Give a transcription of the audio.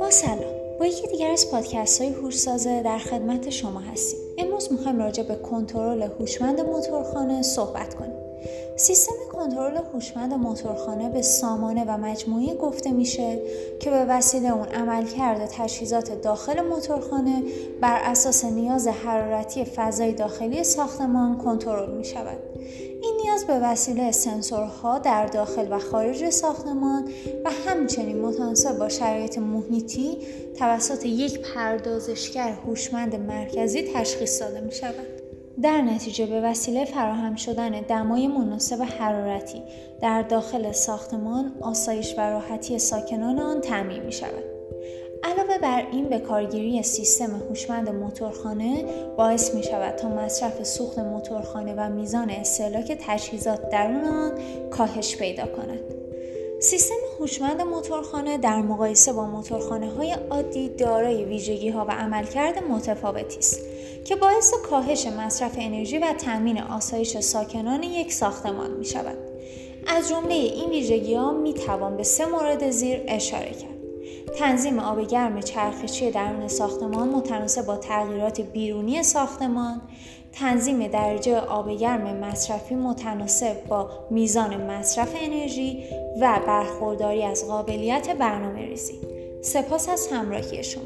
با سلام. با یکی دیگر از پادکست های هوشسازه در خدمت شما هستیم. امروز می‌خوایم راجع به کنترل هوشمند موتورخانه صحبت کنیم. سیستم کنترل هوشمند موتورخانه به سامانه و مجموعه گفته میشه که به وسیله اون عملکرد تجهیزات داخل موتورخانه بر اساس نیاز حرارتی فضای داخلی ساختمان کنترل می شود. این نیاز به وسیله سنسورها در داخل و خارج ساختمان و همچنین متناسب با شرایط محیطی توسط یک پردازشگر هوشمند مرکزی تشخیص داده می شود. در نتیجه به وسیله فراهم شدن دمای مناسب حرارتی در داخل ساختمان آسایش و راحتی ساکنان آن تعمین می شود. بر این به کارگیری سیستم هوشمند موتورخانه باعث می شود تا مصرف سوخت موتورخانه و میزان استهلاک تجهیزات درون آن کاهش پیدا کند. سیستم هوشمند موتورخانه در مقایسه با موتورخانه های عادی دارای ویژگی ها و عملکرد متفاوتی است که باعث کاهش مصرف انرژی و تامین آسایش ساکنان یک ساختمان می شود. از جمله این ویژگی ها می توان به سه مورد زیر اشاره کرد. تنظیم آب گرم چرخشی درون ساختمان متناسب با تغییرات بیرونی ساختمان، تنظیم درجه آب گرم مصرفی متناسب با میزان مصرف انرژی و برخورداری از قابلیت برنامه ریزی. سپاس از همراهی شما.